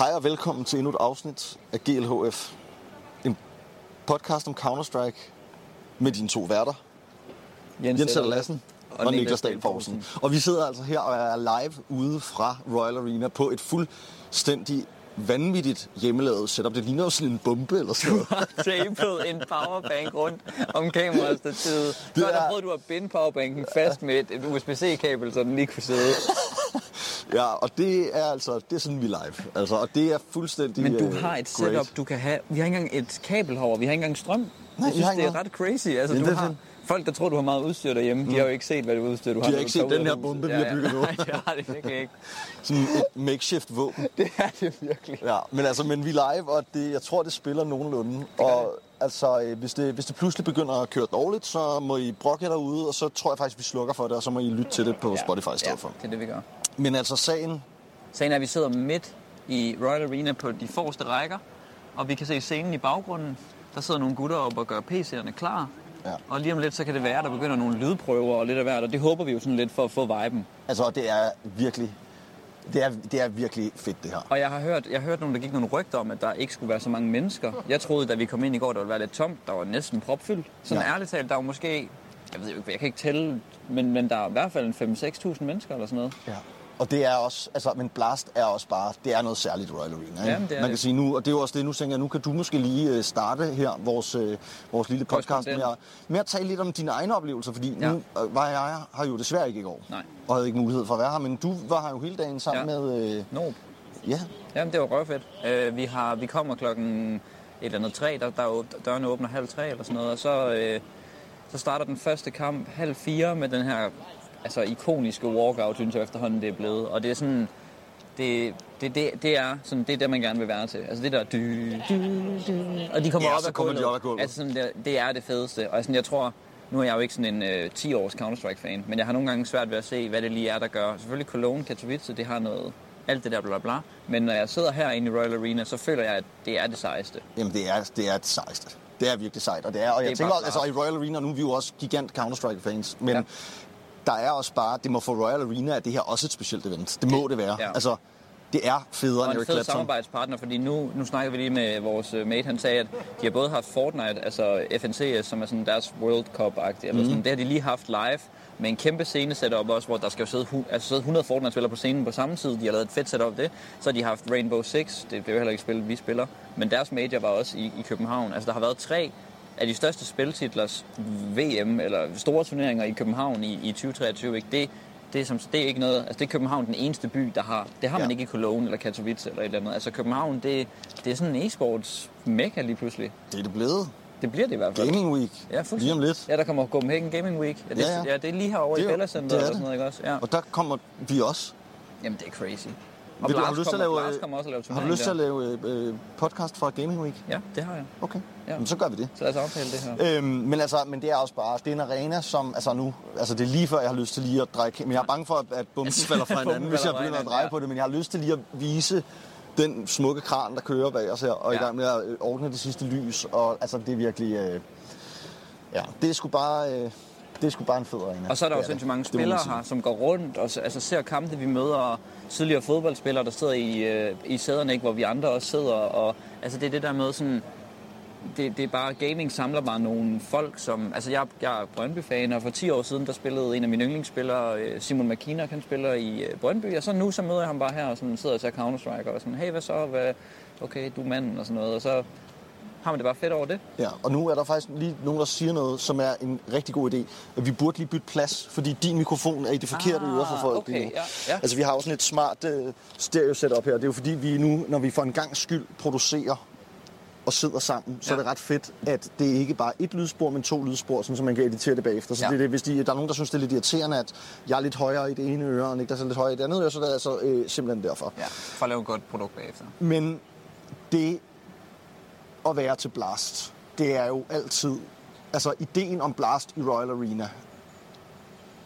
Hej og velkommen til endnu et afsnit af GLHF. En podcast om Counter-Strike med dine to værter, Jens Sætter Lassen og, og Niklas Dahl Poulsen. Og vi sidder altså her og er live ude fra Royal Arena på et fuldstændig vanvittigt hjemmelavet setup. Det ligner jo sådan en bombe eller sådan noget. Du har tapet en powerbank rundt om kamerastativet. Har er... prøvet, du har bindt powerbanken fast med et USB-C-kabel, så den lige kunne sidde. Ja, og det er altså, det er sådan vi live. Altså, og det er fuldstændig Men du uh, har et setup, great. du kan have. Vi har ikke engang et kabel herover, vi har ikke engang strøm. Nej, jeg synes, det er ret crazy. Altså, ja, du har, folk, der tror, du har meget udstyr derhjemme, mm. de har jo ikke set, hvad du udstyr, du har. De har ikke set den her bombe, vi har bygget nu. Nej, det har de virkelig ikke. Sådan et makeshift våben. Det er det virkelig. Ja, men altså, men vi er live, og det, jeg tror, det spiller nogenlunde. Og altså, øh, hvis det, hvis det pludselig begynder at køre dårligt, så må I brokke jer derude, og så tror jeg faktisk, vi slukker for det, og så må I lytte til det på Ja, Spotify i stedet ja, for. det er det, vi gør. Men altså, sagen... Sagen er, at vi sidder midt i Royal Arena på de forreste rækker, og vi kan se scenen i baggrunden. Der sidder nogle gutter op og gør PC'erne klar. Ja. Og lige om lidt, så kan det være, at der begynder nogle lydprøver og lidt af hvert, og det håber vi jo sådan lidt for at få viben. Altså, det er virkelig... Det er, det er virkelig fedt, det her. Og jeg har hørt, jeg har hørt nogle, der gik nogle rygter om, at der ikke skulle være så mange mennesker. Jeg troede, da vi kom ind i går, der ville være lidt tomt. Der var næsten propfyldt. Sådan Ja. ærligt talt, der var måske... Jeg ved ikke, jeg kan ikke tælle, men, men der er i hvert fald en 5-6.000 mennesker eller sådan noget. Ja. Og det er også, altså, men Blast er også bare, det er noget særligt Royal Arena. Ikke? Jamen, det Man kan det. sige nu, og det er jo også det, nu tænker jeg, nu kan du måske lige øh, starte her, vores, øh, vores lille podcast, med at, med at tale lidt om dine egne oplevelser, fordi Ja. nu øh, var jeg har jo desværre ikke i går, Nej. og havde ikke mulighed for at være her, men du var her jo hele dagen sammen Ja. med, øh, Nope. ja, Jamen, det var røvfedt. Øh, vi, har, vi kommer klokken et eller andet tre, der, der dørene åbner halv tre eller sådan noget, og så, øh, så starter den første kamp halv fire med den her altså, ikoniske walkout, synes jeg efterhånden det er blevet. Og det er sådan, det, det, det, det er sådan, det er det, man gerne vil være til. Altså det der dy, dy, dy, og de kommer Ja, op af kommer de op af gulvet. Altså sådan, det, det er det fedeste. Og sådan, jeg tror, nu er jeg jo ikke sådan en øh, 10-års Counter-Strike-fan, men jeg har nogle gange svært ved at se, hvad det lige er, der gør. Selvfølgelig Cologne, Katowice, det har noget, alt det der bla bla. Men når jeg sidder herinde i Royal Arena, så føler jeg, at det er det sejeste. jamen det er det, er det sejeste. Det er virkelig sejt, og det er, og jeg Det er tænker, bare altså i Royal Arena, nu er vi jo også gigant Counter-Strike-fans, men Ja. Der er også bare, det må for Royal Arena, at det her også et specielt event. Det må det være. Ja. Altså, det er federe Og end en Eric fed Clapton. samarbejdspartner, fordi nu, nu snakker vi lige med vores øh, mate, han sagde, at de har både haft Fortnite, altså FNCS, som er sådan deres World Cup-agtigt, eller Mhm. sådan. det har de lige haft live med en kæmpe scene setup også, hvor der skal jo sidde, altså sidde 100 Fortnite-spillere på scenen på samme tid. De har lavet et fedt setup det. Så har de haft Rainbow Six, det er jo heller ikke spillet, vi spiller, men deres major var også i, i København. Altså der har været tre af de største spiltitlers VM, eller store turneringer i København i, i 2023, ikke? Det, det er, som, det er ikke noget, altså det er København den eneste by, der har. Det har man Ja. ikke i Cologne eller Katowice eller et eller andet. Altså København, det, det er sådan en e-sports mekka lige pludselig. Det er det blevet. Det bliver det i hvert fald. Gaming Week. Ja. Lige om lidt. Ja, der kommer Copenhagen Gaming Week. Ja, det, Ja, ja, ja. det er lige herovre Det i er jo- Bella det Center eller det. sådan noget, ikke også? Ja. Og der kommer vi også. Jamen, det er crazy. Og Vil du, Blast har du lyst til at kommer, lave, Blast kommer også at lave har du lyst til at lave øh, podcast fra Gaming Week? Ja, det har jeg. Okay, Ja. Jamen, så gør vi det. Så lad os aftale det her. Øhm, men altså, men det er også bare, det er en arena, som, altså nu, altså det er lige før, jeg har lyst til lige at dreje, men jeg er bange for, at- Altså, falder fra hinanden, hvis jeg begynder at dreje ja. på det, men jeg har lyst til lige at vise den smukke kran, der kører bag os her, og ja. i gang med at øh, ordne det sidste lys, og altså det er virkelig, øh, ja, det er sgu bare, øh, det er sgu bare en fed arena. Og så er der Det jo sindssygt mange spillere her, som går rundt og så- altså, ser kampe. Vi møder tidligere fodboldspillere, der sidder i, øh, i sæderne, ikke, hvor vi andre også sidder. Og, altså, det er det der med sådan... Det, det er bare, gaming samler bare nogle folk, som... Altså, jeg, jeg er Brøndby-fan, og for 10 år siden, der spillede en af mine yndlingsspillere, øh, Simon McKinnock, han spiller i øh, Brøndby, og så nu så møder jeg ham bare her, og sådan, sidder og tager Counter-Strike, og sådan, hey, hvad så? Hvad? Okay, du er manden, og sådan noget. Og så har man det bare fedt over det. Ja, og nu er der faktisk lige nogen, der siger noget, som er en rigtig god idé. At vi burde lige bytte plads, fordi din mikrofon er i det forkerte Ah, øre for folk okay, lige nu. ja, ja. Altså, vi har jo sådan et smart uh, stereo setup her. Det er jo fordi, vi nu, når vi for en gang skyld producerer og sidder sammen, så Ja. er det ret fedt, at det ikke bare er et lydspor, men to lydspor, sådan, så man kan editere det bagefter. Så Ja. det er det, hvis de, der er nogen, der synes, det er lidt irriterende, at jeg er lidt højere i det ene øre, og Niklas er lidt højere i det andet øre, så det er altså øh, simpelthen derfor. Ja, for at lave et godt produkt bagefter. Men det at være til Blast, det er jo altid... Altså, ideen om Blast i Royal Arena,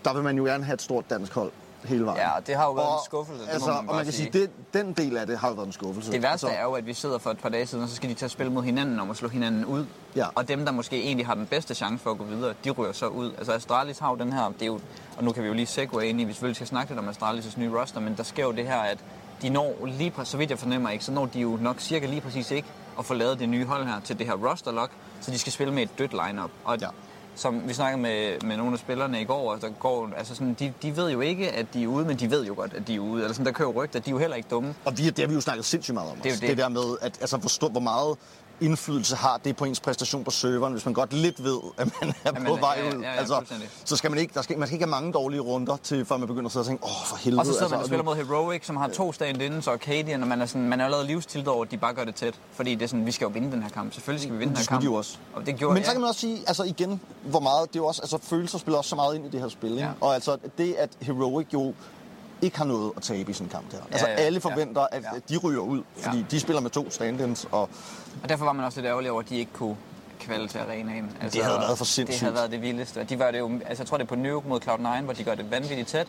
der vil man jo gerne have et stort dansk hold hele vejen. Ja, det har jo været en skuffelse, det må altså, man og man kan sige, sige. det, den del af det har jo været en skuffelse. Det værste altså, er jo, at vi sidder for et par dage siden, og så skal de tage spil mod hinanden om at slå hinanden ud. Ja. Og dem, der måske egentlig har den bedste chance for at gå videre, de ryger så ud. Altså Astralis har jo den her, det er jo, og nu kan vi jo lige segue ind i, vi selvfølgelig skal snakke lidt om Astralis' nye roster, men der sker jo det her, at de når lige, så vidt jeg fornemmer ikke, så når de jo nok cirka lige præcis ikke at få lavet det nye hold her til det her roster lock, så de skal spille med et dødt lineup. Og ja. som vi snakkede med, med nogle af spillerne i går, der går, altså sådan, de, de ved jo ikke, at de er ude, men de ved jo godt, at de er ude. Eller sådan, der kører rygter, de er jo heller ikke dumme. Og vi, det har vi jo snakket sindssygt meget om. Det, er det. det der med, at altså, forstå, hvor meget indflydelse har det på ens præstation på serveren, hvis man godt lidt ved, at man er Jamen, på vej ud. Ja, ja, altså, så skal man ikke, der skal, man skal ikke have mange dårlige runder, til, før man begynder at sidde og tænke, åh, for helvede. Og så sidder altså, man og spiller mod Heroic, som har to stand inden, så Arcadian, og man er, sådan, man er allerede livstildet over, at de bare gør det tæt. Fordi det er sådan, vi skal jo vinde den her kamp. Selvfølgelig skal vi vinde den her kamp. De også. Og det gjorde, Men så kan man også sige, altså igen, hvor meget, det er jo også, altså følelser spiller også så meget ind i det her spil. Ikke? Ja. Og altså det, at Heroic jo ikke har noget at tabe i sådan en kamp der. Altså ja, ja, alle forventer, ja, ja. at de ryger ud, fordi ja. de spiller med to stand-ins. Og... og derfor var man også lidt ærgerlig over, at de ikke kunne kvalde til arenaen. Altså, det havde været for sindssygt. Det havde været det vildeste. Og de var det jo, altså, jeg tror, det er på Nuke mod Cloud9, hvor de gør det vanvittigt tæt.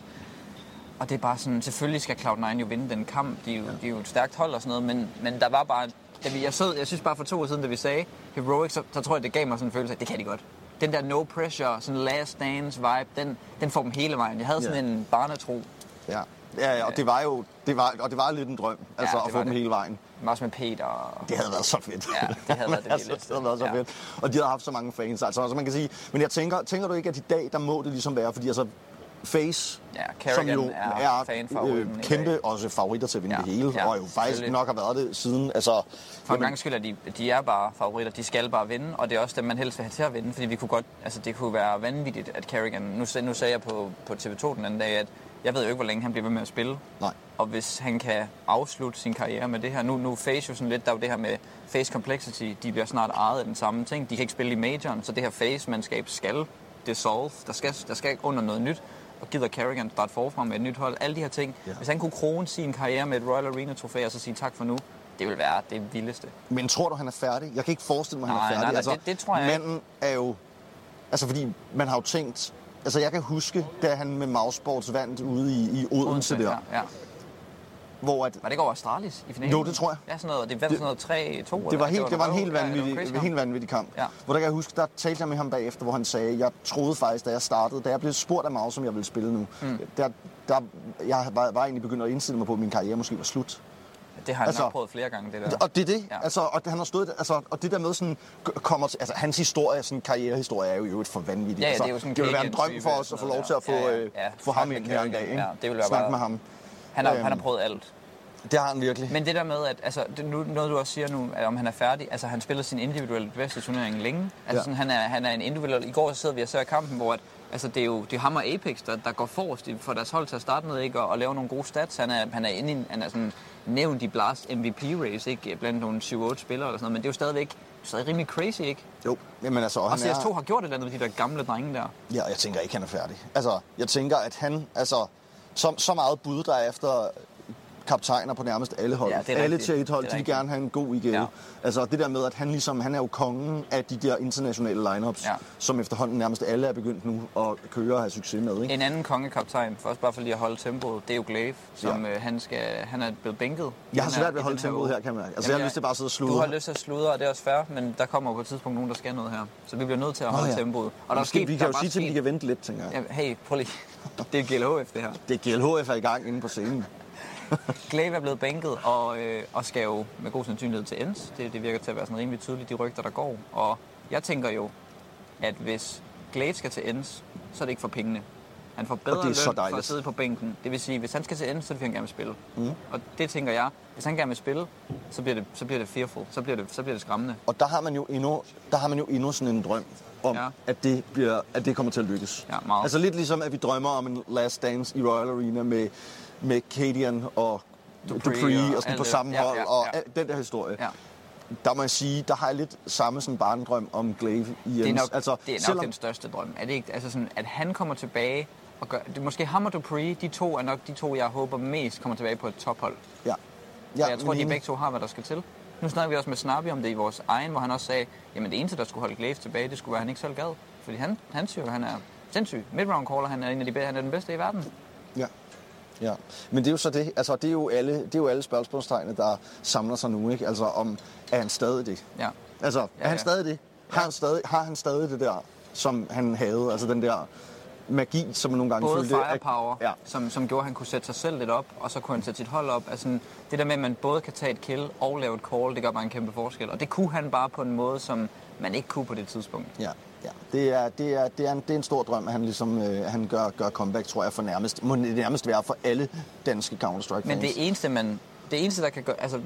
Og det er bare sådan, selvfølgelig skal Cloud9 jo vinde den kamp. De er jo, ja. de er jo et stærkt hold og sådan noget, men, men der var bare... Da vi, jeg, så, jeg synes bare for to år siden, da vi sagde Heroic, så, så tror jeg, det gav mig sådan en følelse af, at det kan de godt. Den der no pressure, sådan last dance vibe, den, den får dem hele vejen. Jeg havde sådan yeah. en barnetro. Ja. Ja, ja, og det var jo det var, og det var lidt en drøm, altså ja, at få dem hele vejen. Også med Peter. Og... Det havde været så fedt. Ja, det havde været det altså, Det havde været så ja. fedt. Og de havde haft så mange fans, altså, altså man kan sige, men jeg tænker, tænker du ikke, at i dag, der må det ligesom være, fordi altså Face, ja, som jo er, er øh, kæmpe også favoritter til at vinde ja, det hele, ja, og jo faktisk nok har været det siden. Altså, For en gang skyld er de, de er bare favoritter, de skal bare vinde, og det er også dem, man helst vil have til at vinde, fordi vi kunne godt, altså det kunne være vanvittigt, at Kerrigan, nu, nu sagde jeg på, på TV2 den anden dag, at jeg ved jo ikke, hvor længe han bliver ved med at spille. Nej. Og hvis han kan afslutte sin karriere med det her, nu, nu face jo sådan lidt, der er jo det her med face complexity, de bliver snart ejet af den samme ting. De kan ikke spille i majoren, så det her face-mandskab skal dissolve. Der skal, der skal under noget nyt. Og gider Carrigan starte forfra med et nyt hold. Alle de her ting. Ja. Hvis han kunne krone sin karriere med et Royal Arena-trofæ og så sige tak for nu, det vil være det vildeste. Men tror du, han er færdig? Jeg kan ikke forestille mig, at han nej, er færdig. Nej, nej, altså, det, det tror jeg Manden er jo... Altså, fordi man har jo tænkt, Altså, jeg kan huske, da han med Mausports vandt ude i, i Odense, Odense der. Ja. Hvor at, var det ikke over Astralis i finalen? Jo, det tror jeg. Ja, sådan noget. Det var sådan noget 3-2. Det var, helt, det var en helt vanvittig, ja, helt vanvittig kamp. Ja. Hvor der kan jeg huske, der talte jeg med ham bagefter, hvor han sagde, jeg troede faktisk, da jeg startede, da jeg blev spurgt af Maus, som jeg ville spille nu, mm. der, der, jeg var, var egentlig begyndt at indstille mig på, at min karriere måske var slut. Det har han altså, nok prøvet flere gange, det der. Og det er det. Ja. Altså, og han har stået, altså, og det der med sådan, kommer til, altså, hans historie, sådan karrierehistorie, er jo et for vanvittigt. Ja, altså, det er jo sådan det vil være en drøm for os at få lov til at få, ja, ja, øh, ja. få ham ind her en dag. Ikke? Ja, det vil være Snak bare... med ham. Han har, øhm, han har prøvet alt. Det har han virkelig. Men det der med, at altså, det, nu, noget du også siger nu, at om han er færdig, altså han spiller sin individuelle bedste turnering længe. Altså ja. sådan, han, er, han er en individuel... I går sidder vi og ser kampen, hvor at, altså, det er jo det er ham og Apex, der, der går forrest for deres hold til at starte med, ikke? Og, og lave nogle gode stats. Han er, han er, inde i, han er sådan nævnt i Blast MVP-race, ikke? Blandt nogle 7-8 spillere eller sådan noget, men det er jo stadigvæk stadig rimelig crazy, ikke? Jo, jamen altså... Og CS2 er... har gjort et eller andet med de der gamle drenge der. Ja, jeg tænker ikke, han er færdig. Altså, jeg tænker, at han, altså, så, så meget bud, der er efter kaptajner på nærmest alle hold. Ja, alle til et hold, de vil gerne have en god igen. Ja. Altså det der med, at han ligesom, han er jo kongen af de der internationale lineups, ja. som efterhånden nærmest alle er begyndt nu at køre og have succes med. Ikke? En anden kongekaptajn, for også bare for lige at holde tempoet, det er jo Glaive, som ja. øh, han, skal, han er blevet bænket. Jeg har svært ved at holde tempoet her, kan man Altså Jamen, jeg har lyst til bare at sidde og sludre. Du har lyst til at sludre, og det er også fair, men der kommer på et tidspunkt nogen, der skal noget her. Så vi bliver nødt til at holde oh, ja. tempoet. Og der Måske, sket, vi kan jo sige til dem, at de kan vente lidt, tænker jeg. Ja, hey, prøv lige. Det er GLHF, det her. Det er GLHF er i gang inde på scenen. Glaive er blevet bænket og, øh, og skal jo med god sandsynlighed til ends. Det, det virker til at være sådan rimelig tydeligt, de rygter, der går. Og jeg tænker jo, at hvis Glaive skal til ends, så er det ikke for pengene. Han får bedre løn for at sidde på bænken. Det vil sige, hvis han skal til ends, så er det, fordi han gerne vil spille. Mm. Og det tænker jeg, hvis han gerne vil spille, så bliver det, så bliver det fearful. Så bliver det, så bliver det skræmmende. Og der har man jo endnu, der har man jo endnu sådan en drøm om, ja. at, det bliver, at det kommer til at lykkes. Ja, meget. Altså lidt ligesom, at vi drømmer om en last dance i Royal Arena med med Cadian og Dupree, og, sådan på samme ja, hold, ja, ja. og den der historie. Ja. Der må jeg sige, der har jeg lidt samme sådan barndrøm om Glaive i Det er nok, altså, det er nok selvom... den største drøm. Er det ikke? Altså sådan, at han kommer tilbage og gør, det, måske ham og Dupree, de to er nok de to, jeg håber mest kommer tilbage på et tophold. Ja. ja Så jeg tror, de begge to har, hvad der skal til. Nu snakker vi også med Snappy om det i vores egen, hvor han også sagde, jamen det eneste, der skulle holde Glaive tilbage, det skulle være, at han ikke selv gad. Fordi han, han siger han er sindssyg. Midround caller, han er en af de bedste, han er den bedste i verden. Ja. Ja, men det er jo så det, altså det er jo alle, det er jo alle spørgsmålstegne, der samler sig nu, ikke? Altså om, er han stadig det? Ja. Altså, er ja, ja. han stadig det? Har, han stadig, har han stadig det der, som han havde, altså den der magi, som man nogle gange Både følte. firepower, ja. som, som gjorde, at han kunne sætte sig selv lidt op, og så kunne han sætte sit hold op. Altså, det der med, at man både kan tage et kill og lave et call, det gør bare en kæmpe forskel. Og det kunne han bare på en måde, som man ikke kunne på det tidspunkt. Ja, ja. Det, er, det, er, det, er en, det er en stor drøm, at han, ligesom, øh, han gør, gør comeback, tror jeg, for nærmest, må det nærmest være for alle danske Counter-Strike-fans. Men det eneste, man, det eneste, der kan gøre, altså,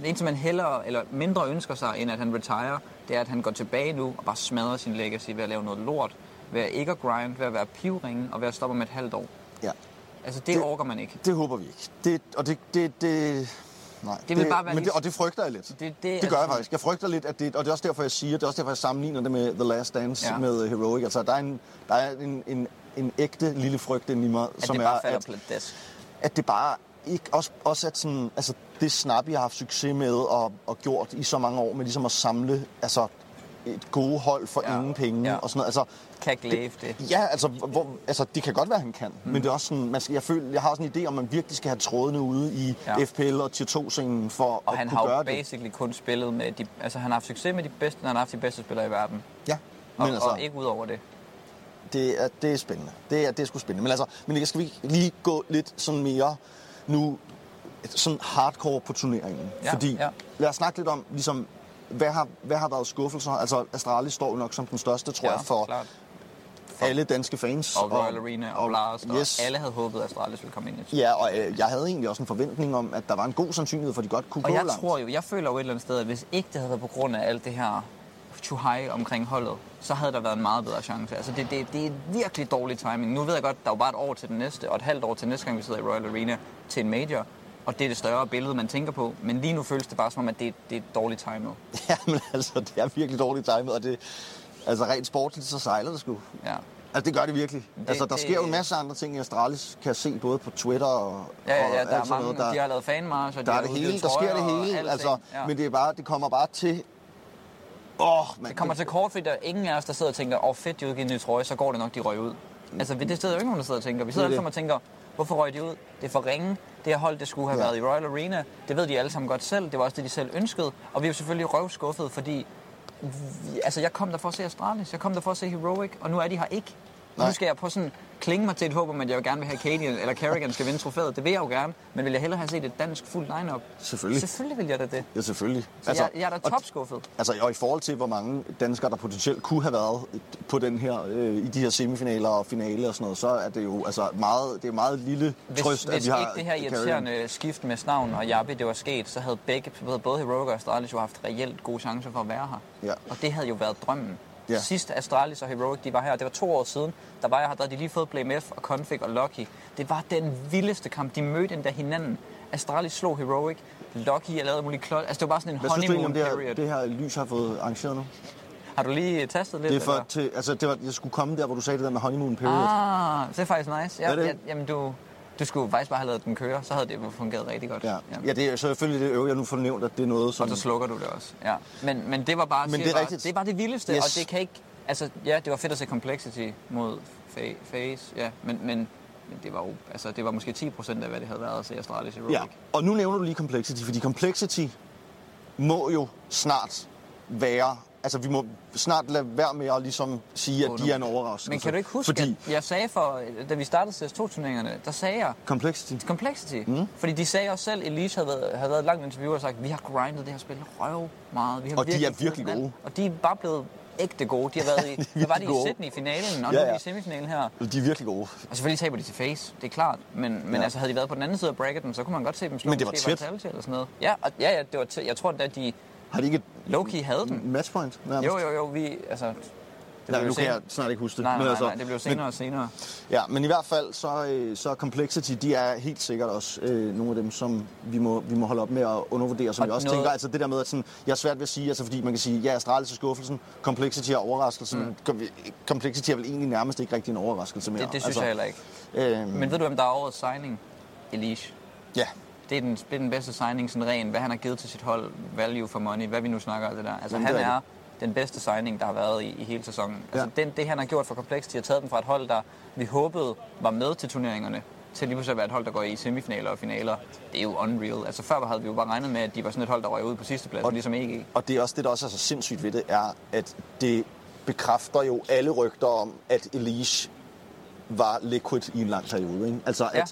det eneste, man hellere eller mindre ønsker sig, end at han retire, det er, at han går tilbage nu og bare smadrer sin legacy ved at lave noget lort, ved at ikke at grind, ved at være pivringe og ved at stoppe med et halvt år. Ja. Altså, det, det orker man ikke. Det håber vi ikke. Det, og det, det, det, Nej, det vil det, bare være men det, og det frygter jeg lidt. Det, det, det gør altså, jeg faktisk. Jeg frygter lidt, at det, og det er også derfor, jeg siger, det er også derfor, jeg sammenligner det med The Last Dance ja. med Heroic. Altså, der er en, der er en, en, en ægte lille frygt inde i mig, at som det bare er, at, at det bare ikke, også, også at sådan, altså det snap, jeg har haft succes med og, og gjort i så mange år, med ligesom at samle altså, et gode hold for ja. ingen penge ja. og sådan noget. Altså, kan det, det. Ja, altså, hvor, altså, det kan godt være, han kan, mm. men det er også sådan, man skal, jeg, føler, jeg har sådan en idé om, man virkelig skal have trådene ude i ja. FPL og Tier 2-scenen for og at han kunne gøre det. Og han har basically kun spillet med de, altså han har haft succes med de bedste, han har haft de bedste spillere i verden. Ja, men og, altså, og ikke ud over det. Det er, det er spændende. Det er, det er sgu spændende. Men altså, men skal vi lige gå lidt sådan mere nu sådan hardcore på turneringen. Ja, Fordi ja. lad os snakke lidt om, ligesom, hvad har, hvad har været skuffelser? Altså, Astralis står nok som den største, tror ja, jeg, for, klart. for alle danske fans. Og Royal Arena og, og yes. og alle havde håbet, at Astralis ville komme ind i Ja, og øh, jeg havde egentlig også en forventning om, at der var en god sandsynlighed for, at de godt kunne og gå jeg langt. tror jo, jeg føler jo et eller andet sted, at hvis ikke det havde været på grund af alt det her high omkring holdet, så havde der været en meget bedre chance. Altså det, det, det er virkelig dårlig timing. Nu ved jeg godt, der er jo bare et år til den næste, og et halvt år til næste gang, vi sidder i Royal Arena til en major. Og det er det større billede, man tænker på. Men lige nu føles det bare som om, at det, det er dårligt timet. Ja, men altså, det er virkelig dårligt timet, og det, altså rent sportsligt, så sejler det sgu. Ja. Altså, det gør det virkelig. Det, altså, der det, sker jo en masse andre ting i Astralis, kan jeg se både på Twitter og Ja, ja, ja og der er mange, noget, der, de har lavet fanmarsch, og der de er det hele, der sker det hele, altså, ja. men det, er bare, det kommer bare til Åh, oh, det kommer til kort, fordi der er ingen af os, der sidder og tænker, åh oh, fedt, de udgiver en ny trøje, så går det nok, de røg ud. Altså, det sidder jo ikke nogen, der sidder og tænker. Vi sidder alle sammen og tænker, hvorfor røg de ud? Det er for ringe. Det her hold, det skulle have ja. været i Royal Arena. Det ved de alle sammen godt selv. Det var også det, de selv ønskede. Og vi er jo selvfølgelig røvskuffet, fordi vi, altså, jeg kom der for at se Astralis. Jeg kom der for at se Heroic, og nu er de her ikke. Og nu skal jeg på sådan klinge mig til et håb om, at jeg jo gerne vil have Katie eller Kerrigan skal vinde trofæet. Det vil jeg jo gerne, men vil jeg hellere have set et dansk fuldt lineup? Selvfølgelig. Selvfølgelig vil jeg da det. Ja, selvfølgelig. Så altså, jeg, jeg er da topskuffet. Altså, og i forhold til, hvor mange danskere, der potentielt kunne have været på den her, øh, i de her semifinaler og finale og sådan noget, så er det jo altså meget, det er meget lille trøst, hvis, at vi har ikke det her irriterende Carrion. skift med Snavn og Jabi, det var sket, så havde begge, både Heroic og Astralis jo haft reelt gode chancer for at være her. Ja. Og det havde jo været drømmen. Ja. Sidst Astralis og Heroic, de var her, det var to år siden. Der var jeg her, der havde de lige fået Blame F og Config og Lucky. Det var den vildeste kamp. De mødte endda hinanden. Astralis slog Heroic. Lucky er lavet muligt klod. Altså, det var bare sådan en Hvad honeymoon synes du om det her, det her lys har fået arrangeret nu? Har du lige tastet lidt? Det er for, eller? til, altså, det var, jeg skulle komme der, hvor du sagde det der med honeymoon period. Ah, det er faktisk nice. Ja, er det? Ja, jamen, du, du skulle faktisk bare have lavet den køre, så havde det fungeret rigtig godt. Ja, ja. ja det er selvfølgelig det øvrige, jeg nu får nævnt, at det er noget, som... Og så slukker du det også. Ja. Men, men det var bare, men det, er bare, rigtigt. det var det vildeste, yes. og det kan ikke... Altså, ja, det var fedt at se Complexity mod Phase, ja, men, men, men det var jo, altså, det var måske 10 procent af, hvad det havde været at se Astralis Heroic. Ja, og nu nævner du lige Complexity, fordi Complexity må jo snart være Altså, vi må snart lade være med at ligesom sige, at de er en overraskelse. Men kan du ikke huske, fordi... at jeg sagde for, da vi startede CS2-turneringerne, der sagde jeg... Complexity. Complexity. Mm. Fordi de sagde også selv, Elise havde været, havde været et langt interview og sagt, vi har grindet det her spil røv meget. Vi har og de er virkelig gode. Og de er bare blevet ægte gode. De har været i, de var de i Sydney i finalen, og ja, ja. nu er de i semifinalen her. De er virkelig gode. Og selvfølgelig taber de til Face, det er klart. Men, men ja. altså, havde de været på den anden side af bracketen, så kunne man godt se dem slå men det var tæt. eller sådan noget. Ja, og, ja, ja, det var tæt. Jeg tror, at de har de ikke Loki havde den. Matchpoint? Nærmest. Jo, jo, jo. Vi, altså, det nej, nu kan jeg snart ikke huske det. Nej, men nej, altså, nej, det blev senere men, og senere. Ja, men i hvert fald, så, øh, så Complexity, de er helt sikkert også øh, nogle af dem, som vi må, vi må holde op med at undervurdere, som og jeg også noget... tænker, altså det der med, at sådan, jeg er svært ved at sige, altså fordi man kan sige, ja, Astralis er skuffelsen, Complexity er overraskelsen, mm. men Complexity er vel egentlig nærmest ikke rigtig en overraskelse mere. Det, det synes altså, jeg heller ikke. Øh, men ved du, hvem der er årets signing? Elish. Ja, det er den, det er den bedste signing, sådan ren, hvad han har givet til sit hold, value for money, hvad vi nu snakker om det der. Altså Jamen, han er, er den bedste signing, der har været i, i hele sæsonen. Altså ja. den, det han har gjort for Complexity, har taget dem fra et hold, der vi håbede var med til turneringerne, til lige pludselig at være et hold, der går i semifinaler og finaler. Det er jo unreal. Altså før havde vi jo bare regnet med, at de var sådan et hold, der røg ud på sidste plads, og, ligesom ikke. Og det er også det, der også er så sindssygt ved det, er, at det bekræfter jo alle rygter om, at Elise var liquid i en lang periode. Ikke? Altså, ja.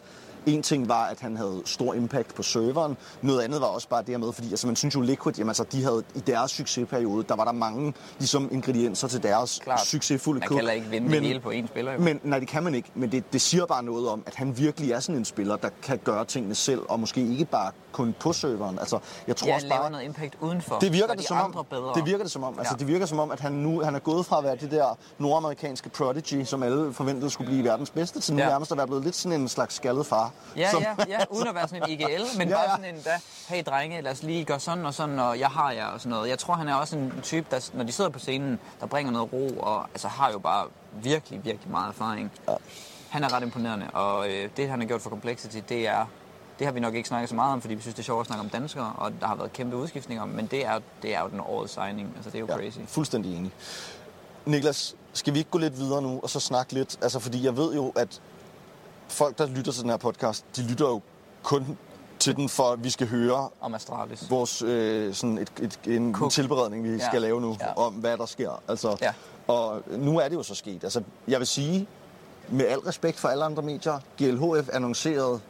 En ting var, at han havde stor impact på serveren. Noget andet var også bare det her med, fordi altså, man synes jo Liquid, jamen, altså, de havde i deres succesperiode, der var der mange ligesom, ingredienser til deres Klart. succesfulde klub. Man kan ikke vinde men, det hele på én spiller. Jo. Men, nej, det kan man ikke. Men det, det siger bare noget om, at han virkelig er sådan en spiller, der kan gøre tingene selv, og måske ikke bare kun på serveren. Altså, jeg tror ja, også bare, noget impact udenfor. Det virker det som om. Bedre. Det virker det som om. Altså, ja. det virker som om, at han nu han er gået fra at være det der nordamerikanske prodigy, som alle forventede skulle blive verdens bedste, til nu ja. nærmest at være blevet lidt sådan en slags skaldet far. Ja, som, ja, ja, uden at være sådan en IGL, men ja, ja. bare sådan en, da, hey drenge, lad os lige gøre sådan og sådan, og jeg har jer og sådan noget. Jeg tror, han er også en type, der, når de sidder på scenen, der bringer noget ro, og altså har jo bare virkelig, virkelig meget erfaring. Ja. Han er ret imponerende, og øh, det, han har gjort for Complexity, det er det har vi nok ikke snakket så meget om, fordi vi synes, det er sjovt at snakke om danskere, og der har været kæmpe udskiftninger, men det er, det er jo den årets signing. Altså, det er jo ja, crazy. fuldstændig enig. Niklas, skal vi ikke gå lidt videre nu, og så snakke lidt? Altså, fordi jeg ved jo, at folk, der lytter til den her podcast, de lytter jo kun til den, for at vi skal høre om Astralis. Vores, øh, sådan et, et, en Cook. tilberedning, vi ja. skal lave nu, ja. om hvad der sker. Altså, ja. Og nu er det jo så sket. Altså, jeg vil sige, med al respekt for alle andre medier, GLHF annoncerede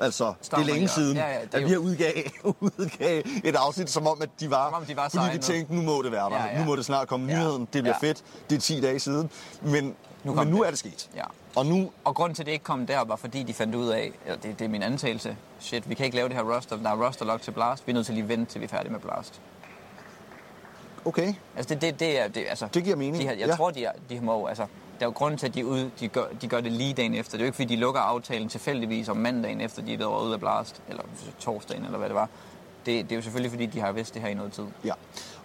Altså, Stammer, det er længe siden, ja, ja, det at vi har udgav, udgav et afsnit, som om, at de var, som om de var fordi vi tænkte, nu må det være der. Ja, ja. Nu må det snart komme ja. nyheden. Det bliver ja. fedt. Det er 10 dage siden. Men nu, men nu det. er det sket. Ja. Og, nu... og grunden til, at det ikke kom der, var fordi de fandt ud af, eller det, det er min antagelse, shit, vi kan ikke lave det her roster, der er roster lock til Blast, vi er nødt til lige at vente, til vi er færdige med Blast. Okay. Altså, det, det, det, er, det, altså, det giver mening. De her, jeg ja. tror, de, er, de må, altså, der er jo grund til, at de, ud, de, gør, de gør det lige dagen efter. Det er jo ikke, fordi de lukker aftalen tilfældigvis om mandagen efter, de er været ude af Blast, eller torsdagen, eller hvad det var. Det, det er jo selvfølgelig, fordi de har vidst det her i noget tid. Ja,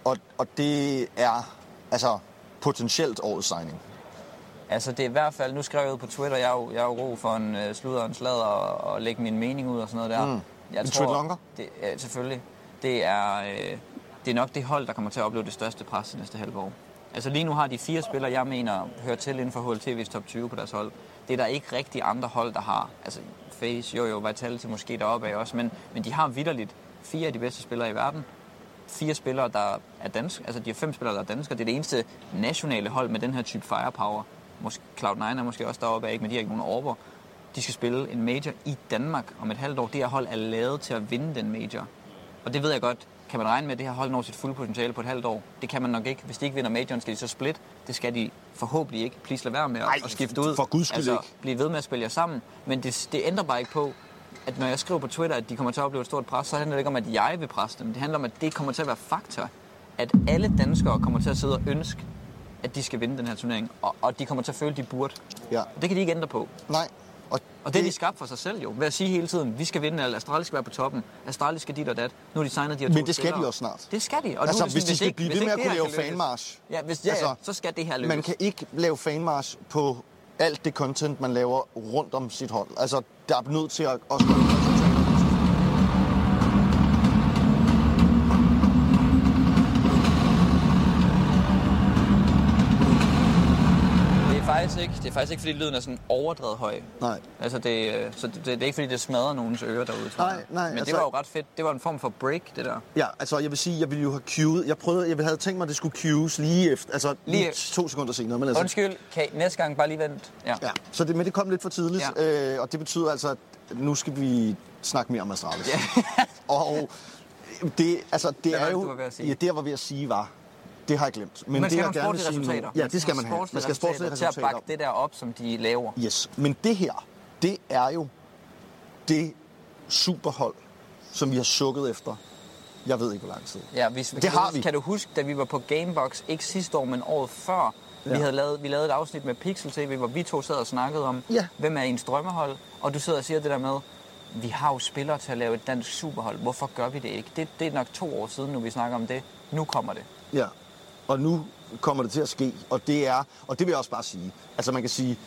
og, og det er altså potentielt årets signing. Altså det er i hvert fald, nu skrev jeg ud på Twitter, jeg er jo, jeg er jo ro for en uh, sludder og en slader og, og lægge min mening ud og sådan noget der. Mm. Jeg en tror? Det, ja, selvfølgelig. Det er, øh, det er nok det hold, der kommer til at opleve det største pres i næste halve år. Altså lige nu har de fire spillere, jeg mener, hører til inden for HLTV's top 20 på deres hold. Det er der ikke rigtig andre hold, der har. Altså Face, jo jo, Vitality måske deroppe af også, men, men de har vidderligt fire af de bedste spillere i verden. Fire spillere, der er dansk, altså de har fem spillere, der er danskere. Det er det eneste nationale hold med den her type firepower. Måske, Cloud9 er måske også deroppe af, ikke, men de har ikke nogen over. De skal spille en major i Danmark om et halvt år. Det her hold er lavet til at vinde den major. Og det ved jeg godt, kan man regne med, at det her hold når sit fulde potentiale på et halvt år? Det kan man nok ikke. Hvis de ikke vinder majoren, skal de så split. Det skal de forhåbentlig ikke. Please lad være med at, Ej, at skifte ud. For guds skyld altså, ikke. Blive ved med at spille jer sammen. Men det, det ændrer bare ikke på, at når jeg skriver på Twitter, at de kommer til at opleve et stort pres, så handler det ikke om, at jeg vil presse dem. Det handler om, at det kommer til at være faktor. At alle danskere kommer til at sidde og ønske, at de skal vinde den her turnering. Og, og de kommer til at føle, at de burde. Ja. Det kan de ikke ændre på. Nej, og, det er de skabt for sig selv jo, ved at sige hele tiden, vi skal vinde, eller Astralis skal være på toppen, Astralis skal dit og dat. Nu har de signet de her Men det skal de også snart. Det skal de. Og altså, nu, hvis de skal blive ved med at kunne lave fanmarsch. Ja, hvis, ja, altså, så skal det her lykkes. Man kan ikke lave fanmarsch på alt det content, man laver rundt om sit hold. Altså, der er nødt til at også faktisk ikke. Det er faktisk ikke, fordi lyden er sådan overdrevet høj. Nej. Altså det, øh, så det, det, er ikke, fordi det smadrer nogens ører derude. Nej, nej. Men altså, det var jo ret fedt. Det var en form for break, det der. Ja, altså jeg vil sige, jeg ville jo have queued. Jeg prøvede, jeg havde tænkt mig, at det skulle queues lige efter. Altså lige, lige to sekunder senere. Men altså, Undskyld, kan I næste gang bare lige vente? Ja. ja så det, men det kom lidt for tidligt. Ja. Øh, og det betyder altså, at nu skal vi snakke mere om Astralis. Ja. og det, altså, det, det er jo... Ja, det var ved at sige var, det har jeg glemt. Men man skal det, jeg gerne vil resultater. ja, det skal man have. Man skal sportslige resultater. Til at bakke det der op, som de laver. Yes, men det her, det er jo det superhold, som vi har sukket efter jeg ved ikke, hvor lang tid. Ja, hvis, det har vi. Kan du huske, da vi var på Gamebox, ikke sidste år, men året før, ja. vi, havde lavet, vi lavede et afsnit med Pixel TV, hvor vi to sad og snakkede om, ja. hvem er ens drømmehold, og du sidder og siger det der med, vi har jo spillere til at lave et dansk superhold, hvorfor gør vi det ikke? Det, det er nok to år siden, nu vi snakker om det. Nu kommer det. Ja, og nu kommer det til at ske, og det er, og det vil jeg også bare sige, altså man kan sige,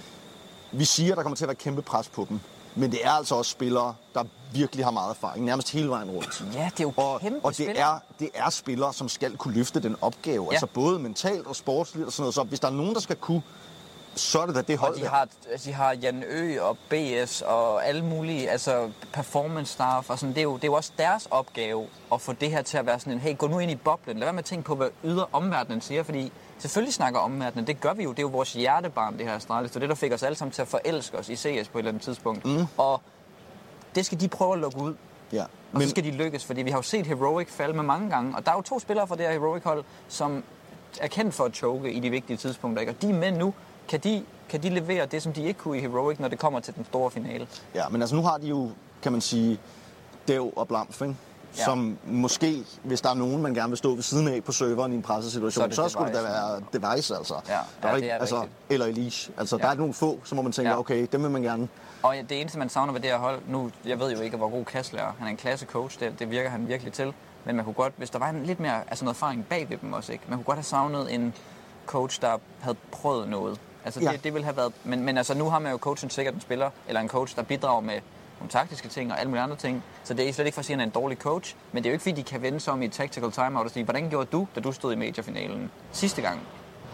vi siger, at der kommer til at være kæmpe pres på dem, men det er altså også spillere, der virkelig har meget erfaring, nærmest hele vejen rundt. Ja, det er jo og, kæmpe Og det er, det er spillere, som skal kunne løfte den opgave, ja. altså både mentalt og sportsligt og sådan noget. Så hvis der er nogen, der skal kunne så er det da det hold og de har, de har Jan Ø og BS og alle mulige altså performance staff og sådan. Det er, jo, det er jo også deres opgave at få det her til at være sådan en, hey, gå nu ind i boblen. Lad være med at tænke på, hvad yder omverdenen siger, fordi selvfølgelig snakker omverdenen. Det gør vi jo. Det er jo vores hjertebarn, det her Astralis. Det er det, der fik os alle sammen til at forelske os i CS på et eller andet tidspunkt. Mm. Og det skal de prøve at lukke ud. Ja. Og Men... så skal de lykkes, fordi vi har jo set Heroic falde med mange gange. Og der er jo to spillere fra det her Heroic-hold, som er kendt for at choke i de vigtige tidspunkter. Ikke? Og de er med nu. Kan de, kan de levere det, som de ikke kunne i Heroic, når det kommer til den store finale? Ja, men altså nu har de jo, kan man sige, Dev og Blamf, ikke? Ja. som måske, hvis der er nogen, man gerne vil stå ved siden af på serveren i en pressesituation, så, så skulle det da være Device, altså. Ja, der ja, er ikke, det er altså, Eller Elise. Altså, ja. der er nogle få, så må man tænke, Ja. okay, dem vil man gerne. Og ja, det eneste, man savner ved det her hold, nu, jeg ved jo ikke, hvor god Kassel er. Han er en klasse coach, det, det virker han virkelig til. Men man kunne godt, hvis der var en lidt mere altså noget erfaring bag ved dem også, ikke? Man kunne godt have savnet en coach, der havde prøvet noget. Altså Ja. det, det ville have været, men, men altså nu har man jo coachen sikkert en spiller, eller en coach, der bidrager med nogle taktiske ting og alle mulige andre ting. Så det er slet ikke for at sige, at han er en dårlig coach, men det er jo ikke fordi, de kan vende sig om i tactical timeout og sige, hvordan gjorde du, da du stod i majorfinalen sidste gang?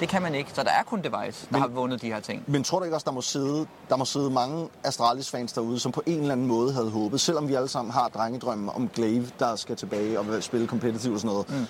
Det kan man ikke, så der er kun Device, der Men- har vundet de her ting. Men tror du ikke også, der må sidde, der må sidde mange Astralis-fans derude, som på en eller anden måde havde håbet, selvom vi alle sammen har drengedrømme om Glaive, der skal tilbage og vil spille competitive og sådan noget. Mm.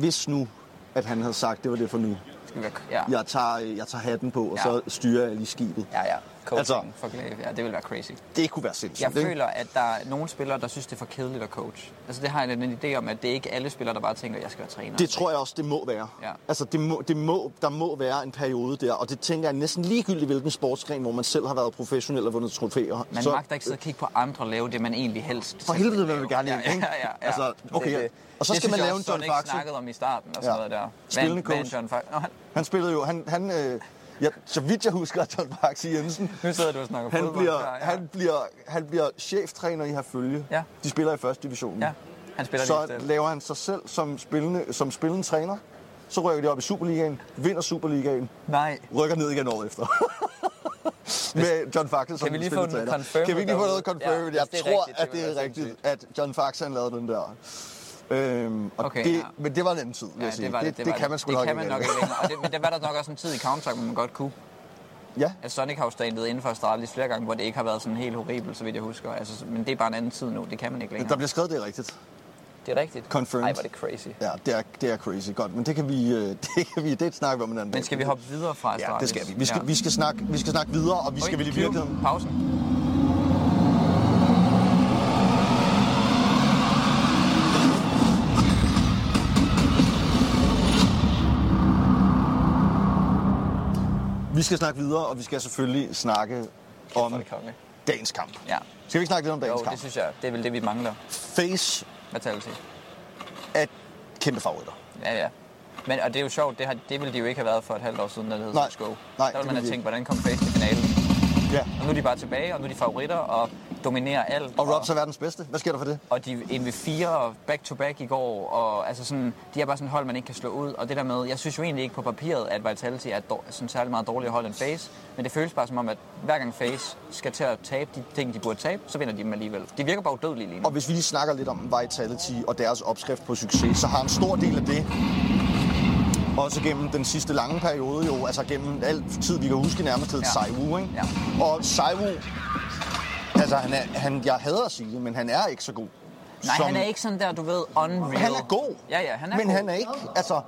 Hvis nu, at han havde sagt, det var det for nu. Skal være, ja. Jeg tager, jeg tager hatten på, og Ja. så styrer jeg lige skibet. Ja, ja. Coaching Altså- for Glaive. Ja, det vil være crazy. Det kunne være sindssygt, Jeg føler, at der er nogle spillere, der synes, det er for kedeligt at coach. Altså det har jeg en idé om, at det er ikke alle spillere, der bare tænker, at jeg skal være træner. Det tror jeg også, det må være. Ja. Altså, det må, det må, der må være en periode der, og det tænker jeg næsten ligegyldigt, hvilken sportsgren, hvor man selv har været professionel og vundet trofæer. Man så, magter ikke sidde og kigge på andre lave det, man egentlig helst For helvede, man lave. vil gerne ja, hjem, ja, ikke? ja, ja. Altså, okay, Det- det- og så det skal man lave en John Faxe. snakkede om i starten og sådan Ja. noget der. Spillende Van- Van coach. John Faxe. Nå, han, Han spillede jo, han, han øh, ja, så vidt jeg husker, at John Baxi Jensen, nu sidder du og snakker han fodbold. bliver, Ja, ja. han, bliver, han bliver cheftræner i Herfølge. Ja. De spiller i første division. Ja, han spiller så lige laver han sig selv som spillende, som spillende træner. Så rykker de op i Superligaen, vinder Superligaen, Nej. rykker ned igen året efter. Med John Faxe som Kan vi lige få spilletræner. confirmed Kan vi lige få noget confirmed? Ja, jeg tror, rigtigt, at det er rigtigt, at John Faxe han lavede den der. Øhm, og Okay, det, ja. Men det var en anden tid, vil Ja, jeg sige. det, var det, det, det, var kan man sgu det nok kan man nok ikke længere. Og det, men der var der nok også en tid i Counter, hvor man godt kunne. Ja, Altså Sonic har jo standet inden for Astralis flere gange, hvor det ikke har været sådan helt horribelt, så vidt jeg husker. Altså, men det er bare en anden tid nu. Det kan man ikke længere. der bliver skrevet, det er rigtigt. Det er rigtigt. Confirmed. Ej, er det crazy. Ja, det er, det er crazy. Godt, men det kan vi, øh, det kan vi, det snakker vi om en anden Men skal vi hoppe videre fra Astralis? Ja, det skal vi. Vi skal, vi skal, snakke, vi skal snakke videre, og vi skal vel i virkeligheden... Pausen. Vi skal snakke videre, og vi skal selvfølgelig snakke om det dagens kamp. Ja. Skal vi ikke snakke lidt om Jo, dagens det kamp? synes jeg, det er vel det, vi mangler. Face Vitality. er kæmpe favoritter. Ja, ja. Men, og det er jo sjovt, det, har, det ville de jo ikke have været for et halvt år siden, da det hed Nej. CSGO. Nej, der det ville man have tænkt, hvordan kom Face til finalen? Ja. Og nu er de bare tilbage, og nu er de favoritter, og dominerer alt. Og Robs er verdens bedste. Hvad sker der for det? og de MV4 back-to-back i går, og altså sådan, de er bare sådan et hold, man ikke kan slå ud. Og det der med, jeg synes jo egentlig ikke på papiret, at Vitality er dår- sådan særlig meget dårligere hold end FaZe, men det føles bare som om, at hver gang FaZe skal til at tabe de ting, de burde tabe, så vinder de dem alligevel. De virker bare udødelige lige nu. Og hvis vi lige snakker lidt om Vitality og deres opskrift på succes, så har en stor del af det også gennem den sidste lange periode jo, altså gennem al tid, vi kan huske nærmest hed Ja. Saiwu, ikke? Ja. Og Saiwu, altså han er, han, jeg hader at sige det, men han er ikke så god. Nej, som- han er ikke sådan der, du ved, unreal. Han er god. Ja, ja, han er men god. han er ikke, altså,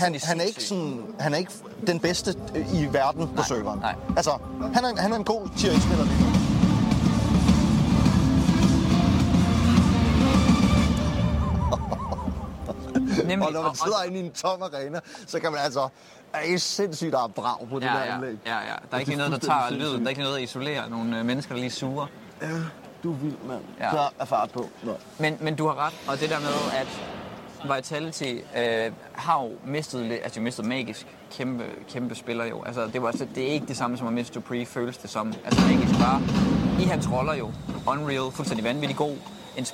han, han, er ikke sådan, han er ikke den bedste øh, i verden på Nej, serveren. nej. Altså, han er, han er en god tier 1-spiller lige nu. Nemlig, Og når man sidder inde i en tom arena, så kan man altså... Er I sindssygt, der er brag på det ja, der ja, anlæg. ja, ja. Der er ikke det er noget, der tager sindssygt. Der er ikke noget, der isolerer nogle øh, mennesker, der lige suger. Ja, du er vild, mand. Ja. Der er fart på. Nå. Men, men du har ret, og det der med, at Vitality øh, har jo mistet altså de mistet magisk kæmpe, kæmpe spiller jo. Altså, det, var, det er ikke det samme som at miste Dupree, føles det som. Altså magisk var i hans roller jo, Unreal, fuldstændig vanvittig god.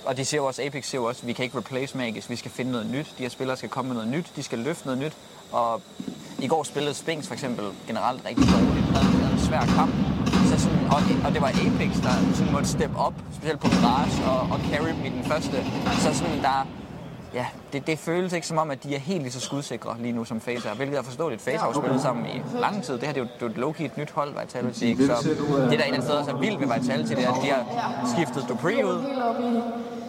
Og de siger jo også, Apex siger jo også, at vi kan ikke replace magisk, vi skal finde noget nyt. De her spillere skal komme med noget nyt, de skal løfte noget nyt. Og i går spillede Spinks for eksempel generelt rigtig dårligt, havde, havde en svær kamp. Så sådan, og, og det var Apex, der sådan måtte steppe op, specielt på Mirage og, og carry dem i den første. Så sådan, der, ja, det, det føles ikke som om, at de er helt lige så skudsikre lige nu som Face er, hvilket er forståeligt. Face har jo spillet sammen i lang tid. Det her det er jo, det er jo et nyt hold, Vitality. Ikke? Så det der er et eller andet så vildt ved Vitality, det er, at de har skiftet Dupree ud,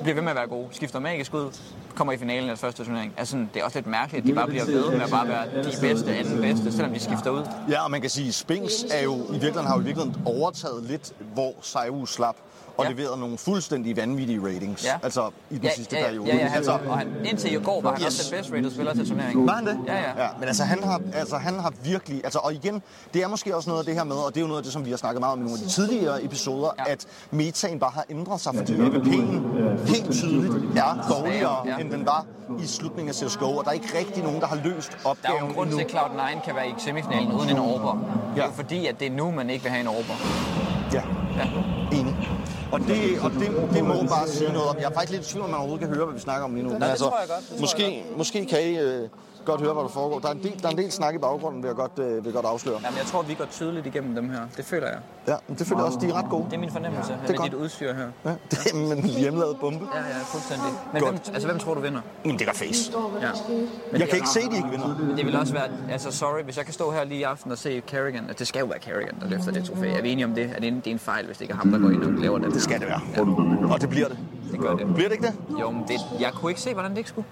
bliver ved med at være gode, skifter magisk ud, kommer i finalen af første turnering. Altså, det er også lidt mærkeligt, at de bare bliver ved med at bare være de bedste, anden bedste, selvom de skifter ud. Ja, og man kan sige, at Spinks er jo i virkeligheden, har jo i virkeligheden overtaget lidt, hvor Saiu slap og ja. leveret nogle fuldstændig vanvittige ratings. Ja. Altså i den ja, sidste ja, ja, periode. Ja, ja, han, altså, og han, indtil i går var han yes. også den bedst rated spiller til turneringen. Var han det? Ja, ja. ja men altså han, har, altså han har virkelig... Altså, og igen, det er måske også noget af det her med, og det er jo noget af det, som vi har snakket meget om i nogle af de tidligere episoder, ja. at metaen bare har ændret sig, fordi EVP'en helt tydeligt er dårligere, ja. end den var i slutningen af CSGO, og der er ikke rigtig nogen, der har løst opgaven Der er jo en grund til, at Cloud9 kan være i semifinalen uden en Orber. Ja. Det er jo fordi, at det er nu, man ikke vil have en Orber. Ja, ja. enig. Og det, og det, det må bare sige noget om. Jeg er faktisk lidt i tvivl, om man overhovedet kan høre, hvad vi snakker om lige nu. Nej, det altså, tror jeg godt. Det måske, måske kan I øh, godt høre, hvad der foregår. Der er en del, der er en del snak i baggrunden, vil jeg godt, øh, vil jeg godt afsløre. Jamen, jeg tror, vi går tydeligt igennem dem her. Det føler jeg. Ja, men det føler jeg også, de er ret gode. Det er min fornemmelse. Ja, det er med dit udstyr her. Ja, det er en hjemmelavet bombe. Ja, ja, fuldstændig. Men hvem, altså, hvem tror du vinder? Men det gør face. Ja. Men jeg kan ikke se, at de ikke vinder. Men det vil også være, altså sorry, hvis jeg kan stå her lige i aften og se Kerrigan, at det skal jo være Kerrigan, der løfter det trofæ. Er vi enige om det? Er det en, det er en fejl, hvis det ikke er ham, der går ind og laver det? Det skal det være. Ja. Og det bliver det. Det gør det. Bliver det ikke det? Jo, men det, jeg kunne ikke se, hvordan det ikke skulle.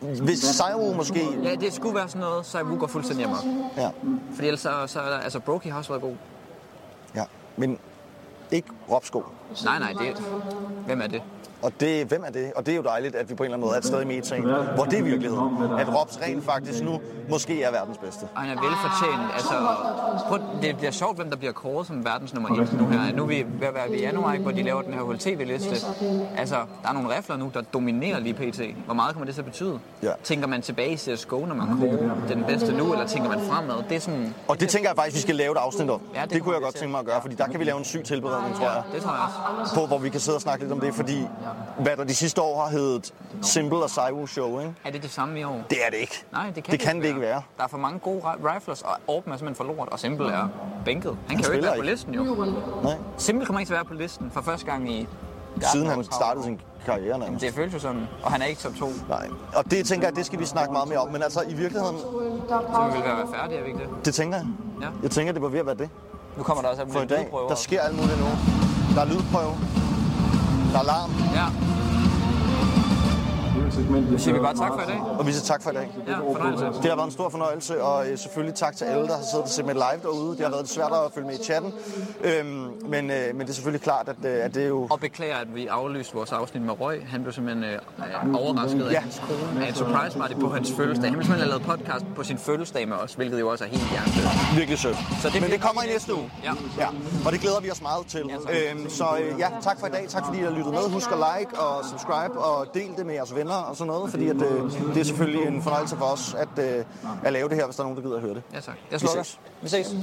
Hvis Sairu måske... Ja, det skulle være sådan noget, Sairu går fuldstændig hjemme. Ja. Fordi ellers så, så altså Brokey har også været god. Ja, men ikke Ropsko. Nej, nej, det, hvem er det? Og det, hvem er det? Og det er jo dejligt, at vi på en eller anden måde er et sted i metaen, hvor det er virkeligheden. At Robs rent faktisk nu måske er verdens bedste. Og han er velfortjent. Altså, prøv, det bliver sjovt, hvem der bliver kåret som verdens nummer 1 nu her. Nu er vi ved at være ved januar, hvor de laver den her HLTV-liste. Altså, der er nogle rifler nu, der dominerer lige pt. Hvor meget kommer det at betyde? Ja. Tænker man tilbage i CSGO, når man kårer den bedste nu, eller tænker man fremad? Det er sådan... Og det tænker jeg faktisk, vi skal lave et afsnit om. Ja, det, det kunne jeg godt tænke mig at gøre, fordi der kan vi lave en syg tilberedning, tror jeg. Det tror jeg også. På, hvor vi kan sidde og snakke lidt om det, fordi hvad der de sidste år har heddet Simple og Saiwu Show, ikke? Er det det samme i år? Det er det ikke. Nej, det kan det, det, kan ikke det ikke være. Der er for mange gode rifles, og Orben er simpelthen for lort, og Simple er bænket. Han, han kan jo ikke være på listen, jo. Nej. Simple kommer ikke til at være på listen for første gang i... Siden han startede sin karriere nærmest. Jamen, det føles jo sådan, og han er ikke top 2. Nej, og det tænker jeg, det skal vi snakke meget mere om. Men altså, i virkeligheden... Så vi vil være færdige, er vi ikke det? Det tænker jeg. Ja. Jeg tænker, det var ved at være det. Nu kommer der også For i dag, der sker alt muligt nu. Der er lydprøve. Der er Ja. Så siger vi bare tak for i dag. Og vi siger tak for i dag. Ja, fornøjelse. Det har været en stor fornøjelse, og øh, selvfølgelig tak til alle, der har siddet og set med live derude. Det har været svært at følge med i chatten. Øhm, men, øh, men det er selvfølgelig klart, at, øh, at det er jo... Og beklager, at vi aflyste vores afsnit med Røg. Han blev simpelthen øh, overrasket af Ja. hans kone af en surprise party på hans fødselsdag. Han ville simpelthen have lavet podcast på sin fødselsdag med os, hvilket jo også er helt hjernedødt. Virkelig sødt. Så det men det kommer i næste uge. Ja. ja. Og det glæder vi os meget til. tak. øhm, så øh, ja, tak for i dag. Tak fordi I har lyttet med. Husk at like og subscribe og del det med jeres venner og sådan noget. Fordi at, øh, det er selvfølgelig en fornøjelse for os at, øh, at lave det her, hvis der er nogen, der gider at høre det. Ja tak. Jeg slukker. ses. Vi ses.